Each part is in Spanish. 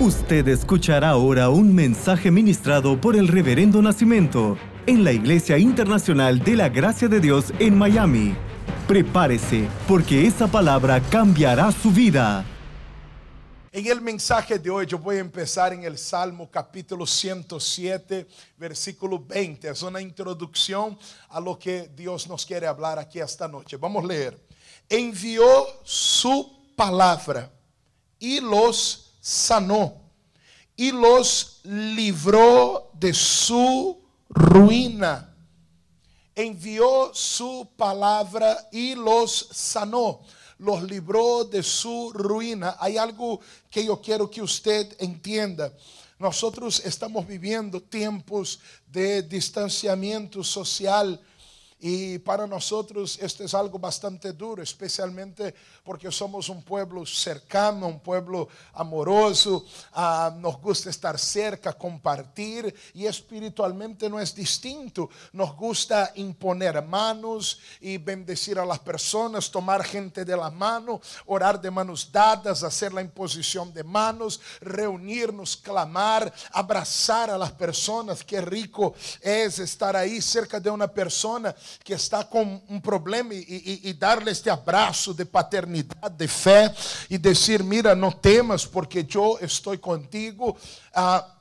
Usted escuchará ahora un mensaje ministrado por el Reverendo Nacimiento en la Iglesia Internacional de la Gracia de Dios en Miami. Prepárese, porque esa palabra cambiará su vida. En el mensaje de hoy yo voy a empezar en el Salmo capítulo 107, versículo 20. Es una introducción a lo que Dios nos quiere hablar aquí esta noche. Vamos a leer. Envió su palabra y los sanó y los libró de su ruina. Envió su palabra y los sanó, los libró de su ruina. Hay algo que yo quiero que usted entienda. Nosotros estamos viviendo tiempos de distanciamiento social y para nosotros esto es algo bastante duro, especialmente porque somos un pueblo cercano, un pueblo amoroso, ah, nos gusta estar cerca, compartir y espiritualmente no es distinto. Nos gusta imponer manos y bendecir a las personas, tomar gente de la mano, orar de manos dadas, hacer la imposición de manos, reunirnos, clamar, abrazar a las personas. Qué rico es estar ahí cerca de una persona que está com um problema e, e, e dar-lhe este abraço de paternidade, de fé e dizer: Mira, não temas, porque eu estou contigo. Ah,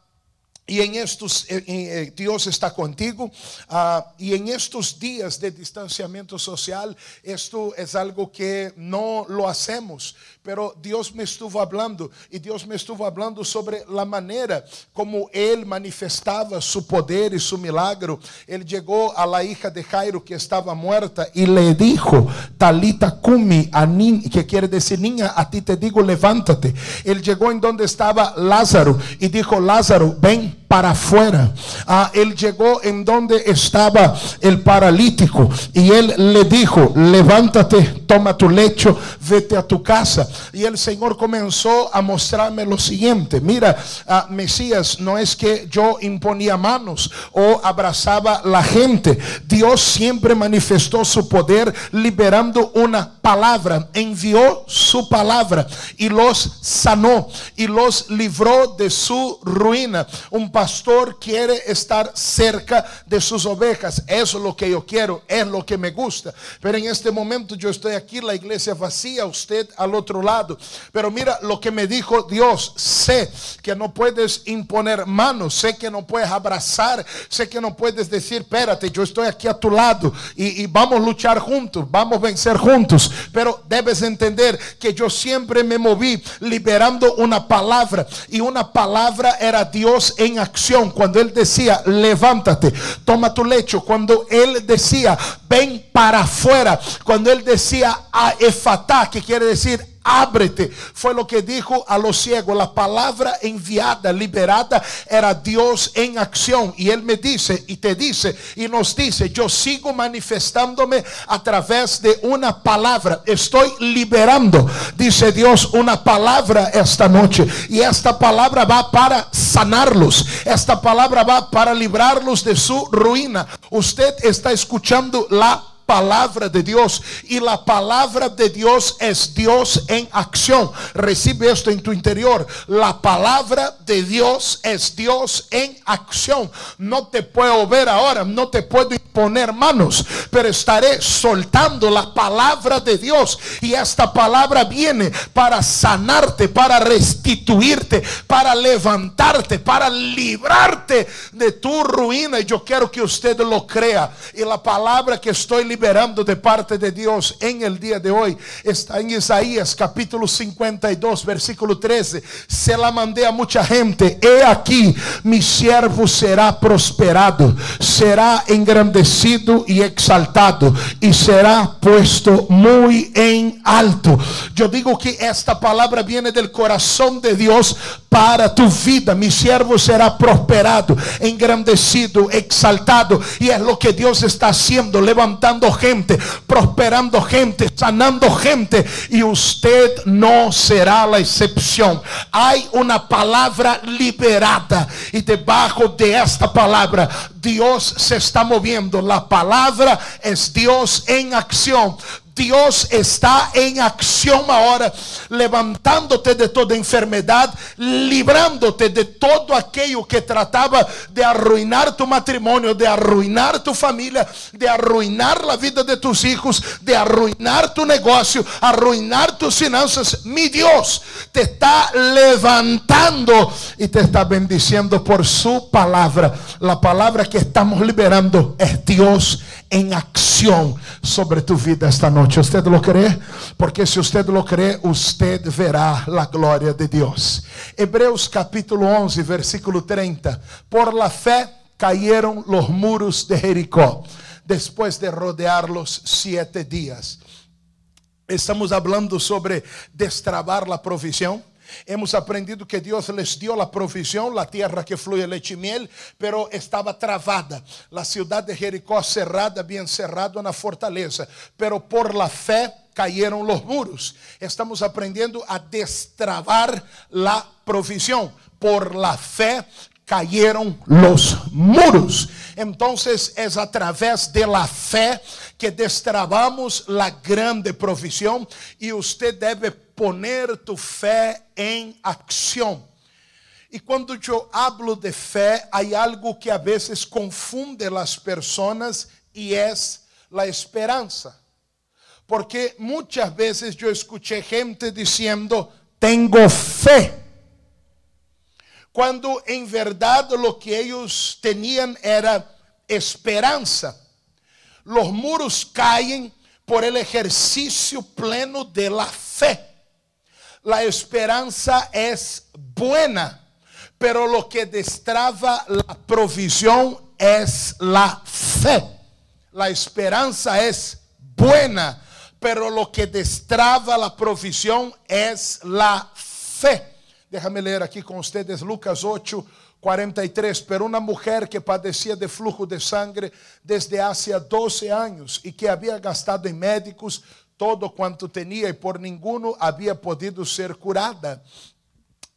estos, eh, eh, Dios está contigo. Uh, y en estos días de distanciamiento social, esto es algo que no lo hacemos. Pero Dios me estuvo hablando y Dios me estuvo hablando sobre la manera como Él manifestaba su poder y su milagro. Él llegó a la hija de Jairo que estaba muerta y le dijo, Talita Kumi, a que quiere decir niña, a ti te digo, levántate. Él llegó en donde estaba Lázaro y dijo, Lázaro, ven para afuera. Ah, él llegó en donde estaba el paralítico y él le dijo, levántate, toma tu lecho, vete a tu casa. Y el Señor comenzó a mostrarme lo siguiente, mira, ah, Mesías, no es que yo imponía manos o abrazaba la gente. Dios siempre manifestó su poder liberando una palabra, envió su palabra y los sanó y los libró de su ruina. Pastor quiere estar cerca de sus ovejas. Eso es lo que yo quiero, es lo que me gusta. Pero en este momento yo estoy aquí, la iglesia vacía, usted al otro lado. Pero mira lo que me dijo Dios. Sé que no puedes imponer manos, sé que no puedes abrazar, sé que no puedes decir, espérate, yo estoy aquí a tu lado y, vamos a luchar juntos, vamos a vencer juntos. Pero debes entender que yo siempre me moví liberando una palabra y una palabra era Dios en acción, cuando Él decía, levántate, toma tu lecho, cuando Él decía, ven para afuera, cuando Él decía, a efatá, que quiere decir, ábrete. Fue lo que dijo a los ciegos. La palabra enviada, liberada, era Dios en acción. Y Él me dice y te dice y nos dice, yo sigo manifestándome a través de una palabra. Estoy liberando, dice Dios, una palabra esta noche. Y esta palabra va para sanarlos. Esta palabra va para librarlos de su ruina. Usted está escuchando la palabra de Dios. Y la palabra de Dios es Dios en acción. Recibe esto en tu interior. La palabra de Dios es Dios en acción. No te puedo ver ahora, no te puedo imponer manos, pero estaré soltando la palabra de Dios. Y esta palabra viene para sanarte, para restituirte, para levantarte, para librarte de tu ruina. Y yo quiero que usted lo crea. Y la palabra que estoy liberando de parte de Dios en el día de hoy está en Isaías capítulo 52 versículo 13. Se la mandé a mucha gente. He aquí, mi siervo será prosperado, será engrandecido y exaltado y será puesto muy en alto. Yo digo que esta palabra viene del corazón de Dios para tu vida. Mi siervo será prosperado, engrandecido, exaltado y es lo que Dios está haciendo, levantando gente, prosperando gente, sanando gente. Y usted no será la excepción. Hay una palabra liberada. Y debajo de esta palabra, Dios se está moviendo. La palabra es Dios en acción. Dios está en acción ahora, levantándote de toda enfermedad, librándote de todo aquello que trataba de arruinar tu matrimonio, de arruinar tu familia, de arruinar la vida de tus hijos, de arruinar tu negocio, arruinar tus finanzas. Mi Dios te está levantando y te está bendiciendo por su palabra. La palabra que estamos liberando es Dios en acción sobre tu vida esta noche. ¿Usted lo cree? Porque si usted lo cree, usted verá la gloria de Dios. Hebreos capítulo 11, versículo 30. Por la fe cayeron los muros de Jericó después de rodearlos siete días. Estamos hablando sobre destrabar la provisión. Hemos aprendido que Dios les dio la provisión, la tierra que fluye leche y miel, pero estaba travada. La ciudad de Jericó cerrada, bien cerrada la fortaleza, pero por la fe cayeron los muros. Estamos aprendiendo a destrabar la provisión. Por la fe cayeron los muros. Entonces es a través de la fe que destrabamos la grande provisión y usted debe poner tu fé em ação e quando eu hablo de fé há algo que a vezes confunde as pessoas e é a esperança Porque muitas vezes eu escuché gente dizendo tenho fé quando em verdade lo que eles tinham era esperança os muros caem por el ejercicio pleno de la fé. La esperanza es buena, pero lo que destraba la provisión es la fe. La esperanza es buena, pero lo que destraba la provisión es la fe. Déjame leer aquí con ustedes Lucas 8, 43. Pero una mujer que padecía de flujo de sangre desde hace 12 años y que había gastado en médicos todo quanto tinha e por ninguno havia podido ser curada.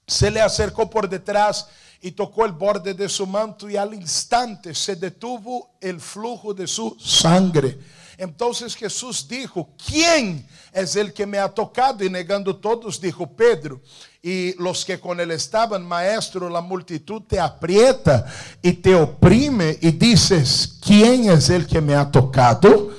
Se le acercou por detrás e tocou o borde de su manto e al instante se detuvo el flujo de su sangre. Entonces Jesús dijo, ¿quién es el que me ha tocado? Y negando todos, dijo Pedro. Y los que con él estaban, maestro, la multitud te aprieta y te oprime y dices, ¿quién es el que me ha tocado?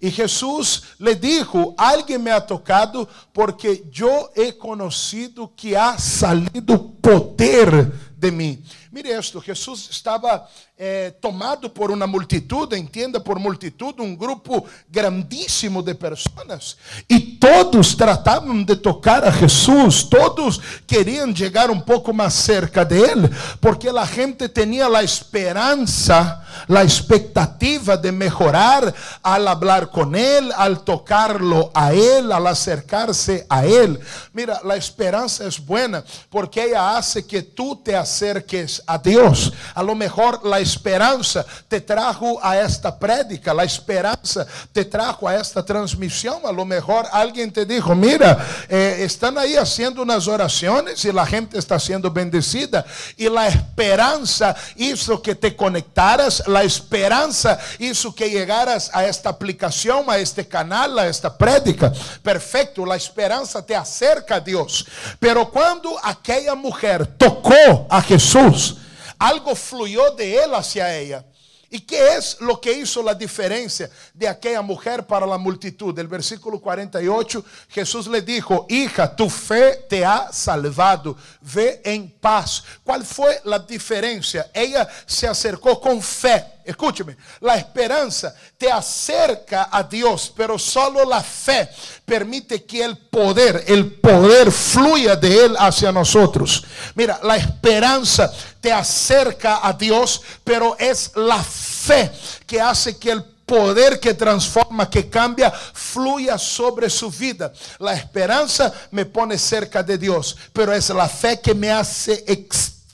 E Jesus lhe dijo: Alguém me ha tocado, porque eu he conocido que ha salido poder de mim. Mire esto: Jesus estava eh, tomado por uma multitud, entenda por multitud, um grupo grandíssimo de pessoas, e todos tratavam de tocar a Jesus, todos queriam chegar um pouco mais cerca de Ele, porque a gente tinha a esperança, a expectativa de melhorar al hablar com Ele, al tocarlo a Ele, al acercarse a Ele. Mira, a esperança é buena porque ela hace que tu te acerques a Deus. A lo mejor a esperança te trajo a esta prédica, a esperança te trajo a esta transmissão. A lo mejor alguém te dijo, mira, eh, estão aí haciendo umas orações e a gente está sendo bendecida e a esperança hizo que te conectaras, a esperança hizo que llegaras a esta aplicação, a este canal, a esta prédica. Perfeito, a esperança te acerca a Deus. Pero quando aquela mulher tocou a Jesus, algo fluyó de él hacia ella. ¿Y qué es lo que hizo la diferencia de aquella mujer para la multitud? Del versículo 48, Jesús le dijo, hija, tu fe te ha salvado, ve en paz. ¿Cuál fue la diferencia? Ella se acercó con fe. Escúcheme, la esperanza te acerca a Dios, pero solo la fe permite que el poder, el poder fluya de Él hacia nosotros. Mira, la esperanza te acerca a Dios, pero es la fe que hace que el poder que transforma, que cambia, fluya sobre su vida. La esperanza me pone cerca de Dios, pero es la fe que me hace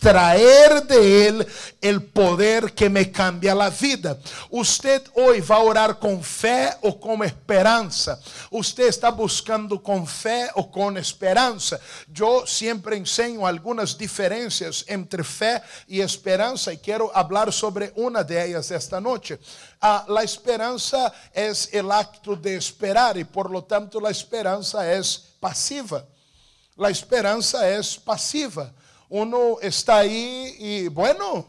extraer de Ele o poder que me cambia a vida. Você hoje vai orar com fé ou com esperança? Você está buscando com fé ou com esperança? Eu sempre ensino algumas diferenças entre fé e esperança e quero falar sobre uma delas esta noite. Ah, a esperança é o acto de esperar e, por lo tanto, a esperança é passiva. A esperança é passiva. Uno está ahí y bueno,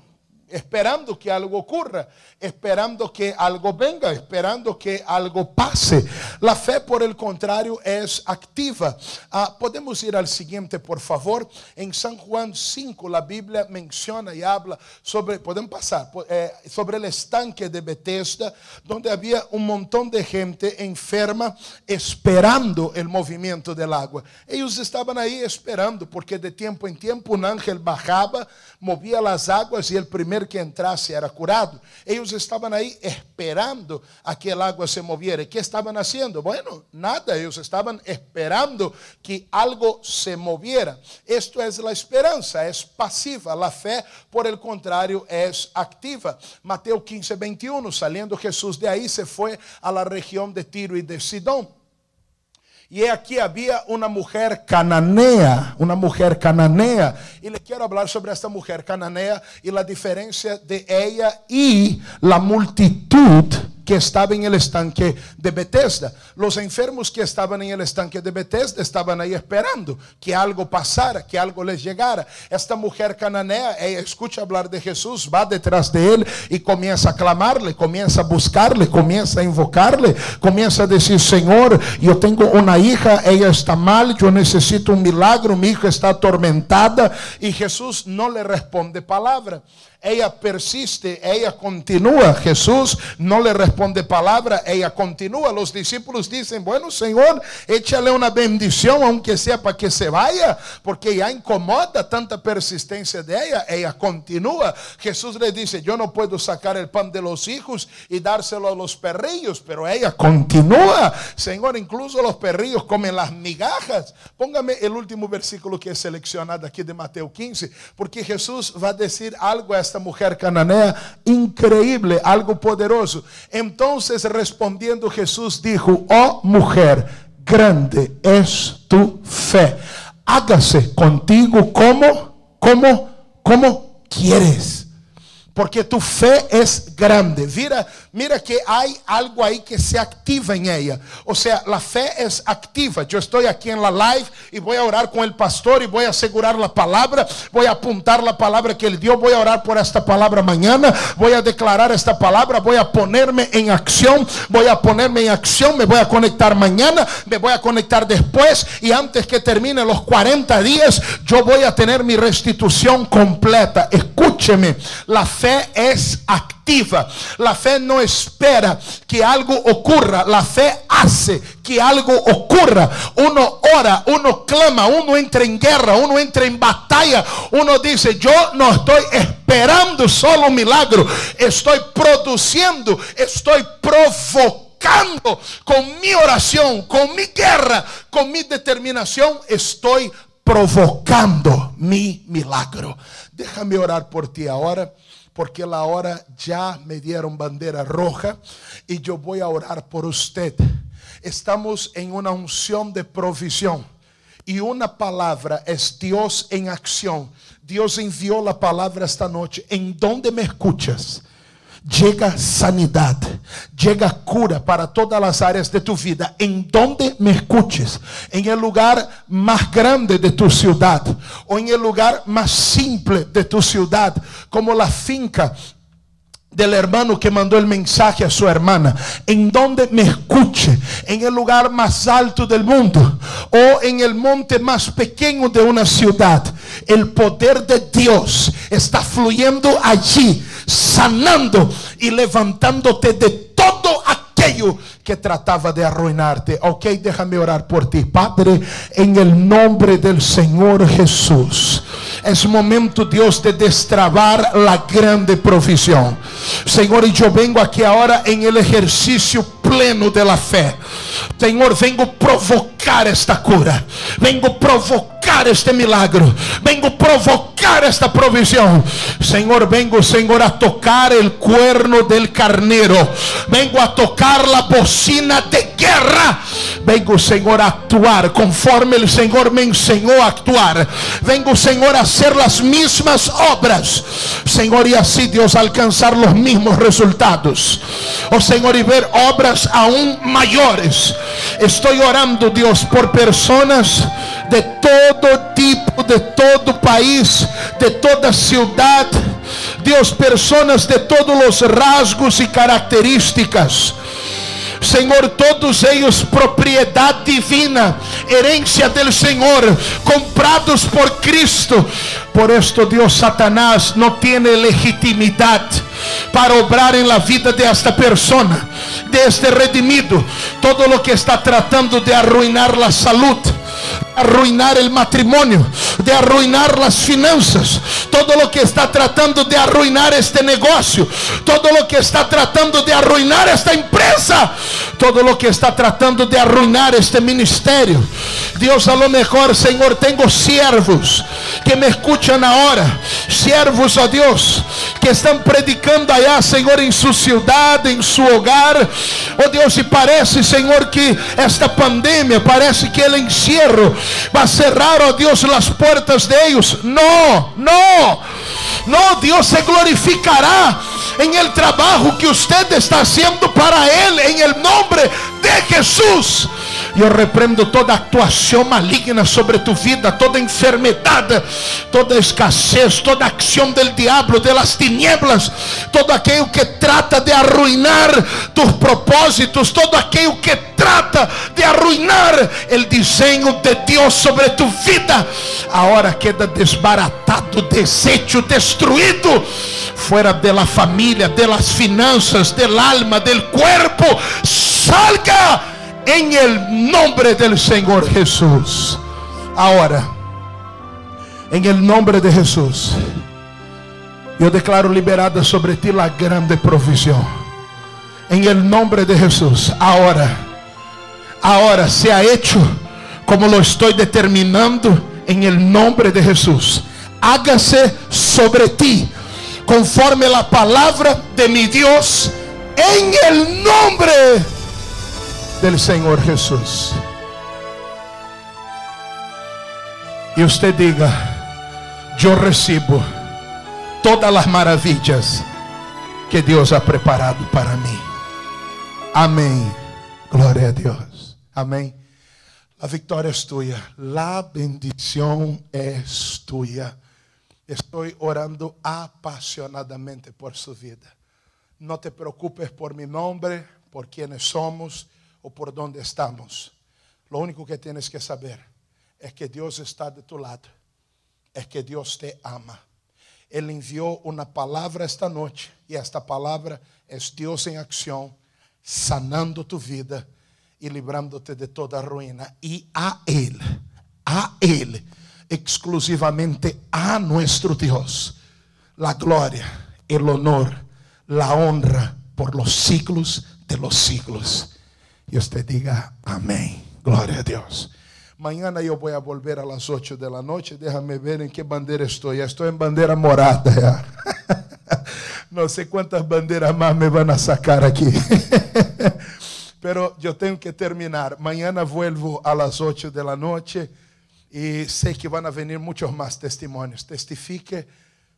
esperando que algo ocurra, esperando que algo venga, esperando que algo pase. La fe, por el contrario, es activa. Ah, podemos ir al siguiente, por favor. En San Juan 5, la Biblia menciona y habla sobre, podemos pasar, eh, sobre el estanque de Bethesda, donde había un montón de gente enferma esperando el movimiento del agua. Ellos estaban ahí esperando, porque de tiempo en tiempo un ángel bajaba, movía las aguas y el primer que entrasse era curado. Ellos estaban ahí esperando a que el agua se moviera. ¿Qué estaban haciendo? Bueno, nada, ellos estaban esperando que algo se moviera. Esto es la esperanza, es pasiva. La fe, por el contrario, es activa. Mateo 15, 21, saliendo Jesús de ahí, se fue a la región de Tiro y de Sidón. Y aquí había una mujer cananea, una mujer cananea. Y le quiero hablar sobre esta mujer cananea y la diferencia de ella y la multitud que estaba en el estanque de Bethesda. Los enfermos que estaban en el estanque de Bethesda estaban ahí esperando que algo pasara, que algo les llegara. Esta mujer cananea, ella escucha hablar de Jesús, va detrás de él y comienza a clamarle, comienza a buscarle, comienza a invocarle, comienza a decir, Señor, yo tengo una hija, ella está mal, yo necesito un milagro, mi hija está atormentada y Jesús no le responde palabra ella persiste, ella continúa. Jesús no le responde palabra, ella continúa. Los discípulos dicen, bueno Señor, échale una bendición, aunque sea para que se vaya, porque ya incomoda tanta persistencia de ella. Ella continúa. Jesús le dice, yo no puedo sacar el pan de los hijos y dárselo a los perrillos, pero ella continúa. Señor, incluso los perrillos comen las migajas. Póngame el último versículo que es seleccionado aquí de Mateo 15, porque Jesús va a decir algo a esta mujer cananea increíble, algo poderoso. Entonces respondiendo Jesús dijo, oh mujer, grande es tu fe. Hágase contigo como, como, como quieres porque tu fe es grande. Mira, mira que hay algo ahí que se activa en ella. O sea, la fe es activa. Yo estoy aquí en la live y voy a orar con el pastor y voy a asegurar la palabra, voy a apuntar la palabra que él dio, voy a orar por esta palabra mañana, voy a declarar esta palabra, voy a ponerme en acción, voy a ponerme en acción, me voy a conectar mañana, me voy a conectar después y antes que termine los 40 días, yo voy a tener mi restitución completa. Escúcheme, la fe fe es activa. La fe no espera que algo ocurra. La fe hace que algo ocurra. Uno ora, uno clama, uno entra en guerra, uno entra en batalla. Uno dice, yo no estoy esperando solo un milagro. Estoy produciendo, estoy provocando con mi oración, con mi guerra, con mi determinación. Estoy provocando mi milagro. Déjame orar por ti ahora porque la hora ya me dieron bandera roja y yo voy a orar por usted. Estamos en una unción de provisión y una palabra es Dios en acción. Dios envió la palabra esta noche. ¿En dónde me escuchas? Llega sanidad, llega cura para todas las áreas de tu vida. En donde me escuches, en el lugar más grande de tu ciudad o en el lugar más simple de tu ciudad, como la finca del hermano que mandó el mensaje a su hermana, en donde me escuche, en el lugar más alto del mundo o en el monte más pequeño de una ciudad, el poder de Dios está fluyendo allí, sanando y levantándote de todo aquello que trataba de arruinarte. Ok, déjame orar por ti, Padre, en el nombre del Señor Jesús. Es momento, Dios, de destrabar la grande provisión. Señor, y yo vengo aquí ahora en el ejercicio pleno de la fe. Señor, vengo provocar esta cura. Vengo provocar este milagro. Vengo provocar esta provisión. Señor, vengo, Señor, a tocar el cuerno del carnero. Vengo a tocar la bocina de guerra. Vengo, Señor, a actuar conforme el Señor me enseñó a actuar. Vengo, Señor, a hacer las mismas obras. Señor, y así Dios alcanzar los mismos resultados. Oh Señor, y ver obras aún mayores. Estoy orando, Dios, oramos por pessoas de todo tipo, de todo país, de toda cidade. Deus, pessoas de todos os rasgos e características. Senhor, todos eles propriedade divina, herência do Senhor, comprados por Cristo. Por esto, Deus, Satanás não tem legitimidade para obrar em la vida desta pessoa de este redimido. Todo lo que está tratando de arruinar la salud, arruinar el matrimonio, de arruinar las finanzas, todo lo que está tratando de arruinar este negocio, todo lo que está tratando de arruinar esta empresa, todo lo que está tratando de arruinar este ministerio. Dios, a lo mejor, Señor, tengo siervos que me escuchan ahora, siervos a Dios, que están predicando allá, Señor, en su ciudad, en su hogar. Oh Dios, y parece, Señor, que esta pandemia, parece que el encierro va a cerrar, oh Dios, las puertas de ellos. No, no, Dios se glorificará en el trabajo que usted está haciendo para Él, en el nombre de Jesús. Yo reprendo toda actuación maligna sobre tu vida, toda enfermedad, toda escasez, toda acción del diablo, de las tinieblas, todo aquello que trata de arruinar tus propósitos, todo aquello que trata de arruinar el diseño de Dios sobre tu vida, ahora queda desbaratado, deshecho, destruido, fuera de la familia, de las finanzas, del alma, del cuerpo. Salga en el nombre del Señor Jesús. Ahora, en el nombre de Jesús, yo declaro liberada sobre ti la grande provisión. En el nombre de Jesús, ahora, ahora se ha hecho como lo estoy determinando en el nombre de Jesús. Hágase sobre ti conforme la palabra de mi Dios en el nombre del Señor Jesús. Y usted diga, yo recibo todas las maravillas que Dios ha preparado para mí. Amén. Gloria a Dios. Amén. La victoria es tuya. La bendición es tuya. Estoy orando apasionadamente por su vida. No te preocupes por mi nombre, por quienes somos o por donde estamos. Lo único que tienes que saber es que Dios está de tu lado, es que Dios te ama. Él envió una palabra esta noche y esta palabra es Dios en acción, sanando tu vida y librándote de toda ruina. Y a Él, a Él, exclusivamente a nuestro Dios, la gloria, el honor, la honra por los siglos de los siglos. Y usted diga amén. Gloria a Dios. Mañana voy a volver a las 8 de la noche. Déjame ver en qué bandera estoy. estoy en bandera morada. no sé cuántas banderas más me a sacar aquí. Pero yo tengo que terminar. Mañana vuelvo a las 8 de la noche y sé que van a venir muchos más testimonios. Testifique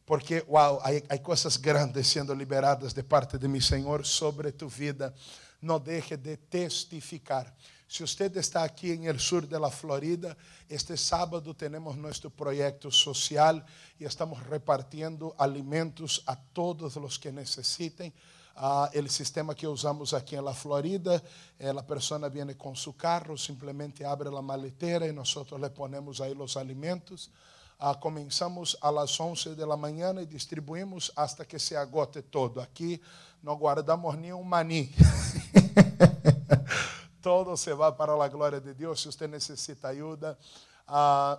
porque, wow, hay cosas grandes siendo liberadas de parte de mi Señor sobre tu vida no deje de testificar. Si usted está aquí en el sur de la Florida, este sábado tenemos nuestro proyecto social y estamos repartiendo alimentos a todos los que necesiten. Uh, el sistema que usamos aquí en la Florida, eh, la persona viene con su carro, simplemente abre la maletera y nosotros le ponemos ahí los alimentos. Uh, comenzamos a las 11 de la mañana y distribuimos hasta que se agote todo. Aquí no guardamos un maní. Todo se va para la gloria de Dios. Si usted necesita ayuda uh,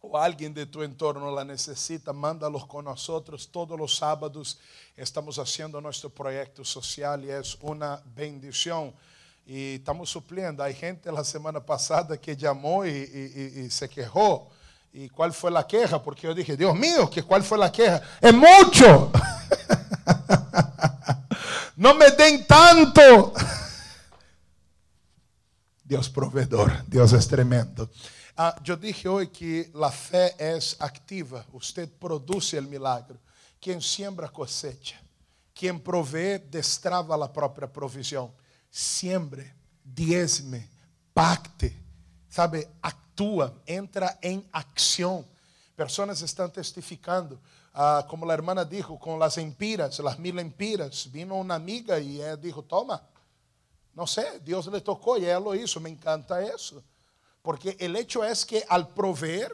o alguien de tu entorno la necesita, mándalos con nosotros. Todos los sábados estamos haciendo nuestro proyecto social y es una bendición. Y estamos supliendo. Hay gente la semana pasada que llamó y, y, y se quejó ¿Y cuál fue la queja? Porque yo dije, Dios mío, ¿que ¿cuál fue la queja? Es mucho. Não me deem tanto. Deus provedor, Deus é tremendo. Ah, eu dije hoje que a fé é activa, você produz o milagre. Quem siembra cosecha, quem provê destrava a própria provisão. Siembre, diezme, pacte, sabe, Actua, entra em acção. Pessoas estão testificando ah, como a hermana dijo, com as empiras, as mil empiras. Vino uma amiga e ela dijo: Toma, não sei, Deus le tocou e ela lo hizo. Me encanta isso. Porque o hecho é es que al proveer,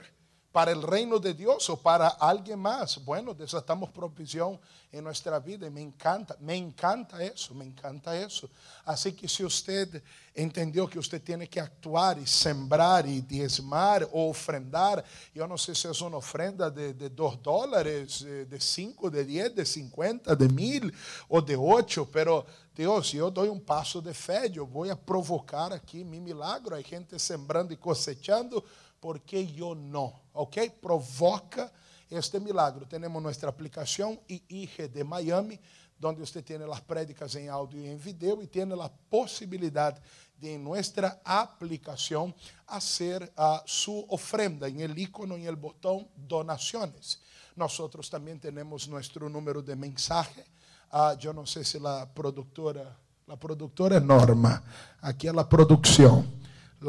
para el reino de Dios o para alguien más, bueno, desatamos provisión en nuestra vida y me encanta, me encanta eso, me encanta eso. Así que si usted entendió que usted tiene que actuar y sembrar y diezmar o ofrendar, yo no sé si es una ofrenda de, dos dólares, eh, de cinco, de diez, de cincuenta, de mil o de ocho, pero Dios, yo doy un paso de fe, yo voy a provocar aquí mi milagro. Hay gente sembrando y cosechando, porque eu não? Ok? Provoca este milagre. Temos nossa aplicação e IG de Miami, onde você tem as prédicas em áudio e em vídeo e tem a possibilidade de em nossa aplicação fazer a ah, sua ofrenda em el ícone em el botão donaciones. Nós também temos nosso número de mensagem. Ah, eu não sei se a produtora, a produtora Norma, aqui é a produção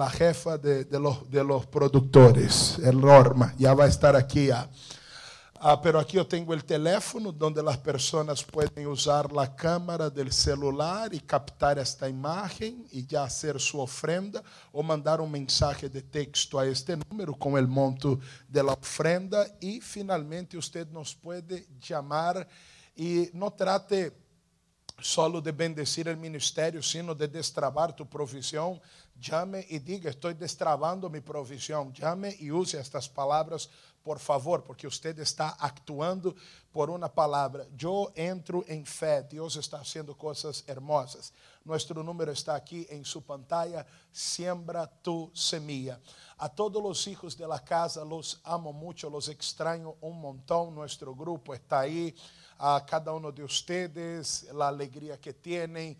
a jefa de, de, los, de los productores, el Norma, já vai estar aqui. Ah, pero aqui eu tenho o teléfono onde as pessoas podem usar a câmera do celular e captar esta imagem e já fazer sua ofrenda ou mandar um mensagem de texto a este número com o monto da ofrenda. E finalmente você nos pode chamar e não trate solo de bendecir o ministério, sino de destravar tu profissão, Llame y diga, estoy destrabando mi provisión. Llame y use estas palabras, por favor, porque usted está actuando por una palabra. Yo entro en fe, Dios está haciendo cosas hermosas. Nuestro número está aquí en su pantalla. Siembra tu semilla. A todos los hijos de la casa los amo mucho, los extraño un montón. Nuestro grupo está ahí a cada uno de ustedes, la alegría que tienen,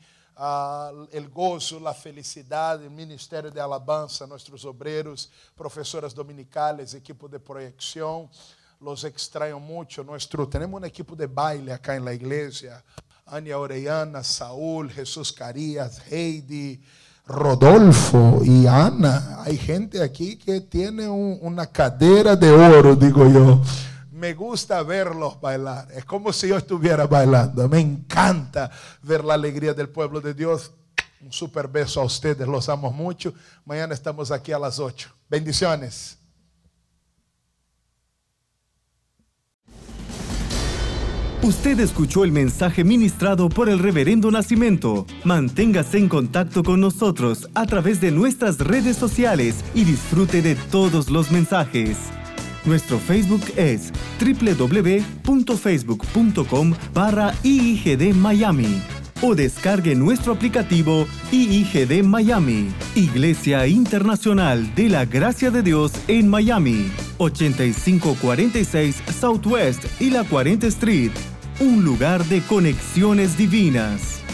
el gozo, la felicidad, el ministerio de alabanza, nuestros obreros, profesoras dominicales, equipo de proyección. Los extraño mucho. Nuestro, tenemos un equipo de baile acá en la iglesia. Ania Orellana, Saúl, Jesús Carías, Heidi, Rodolfo y Ana. Hay gente aquí que tiene una cadera de oro, digo yo me gusta verlos bailar. Es como si yo estuviera bailando. Me encanta ver la alegría del pueblo de Dios. Un super beso a ustedes, los amo mucho. Mañana estamos aquí a las 8. Bendiciones. Usted escuchó el mensaje ministrado por el reverendo Nacimiento. Manténgase en contacto con nosotros a través de nuestras redes sociales y disfrute de todos los mensajes. Nuestro Facebook es www.facebook.com barra IIGD Miami o descargue nuestro aplicativo IIGD Miami, Iglesia Internacional de la Gracia de Dios en Miami, 8546 Southwest y la 40 Street, un lugar de conexiones divinas.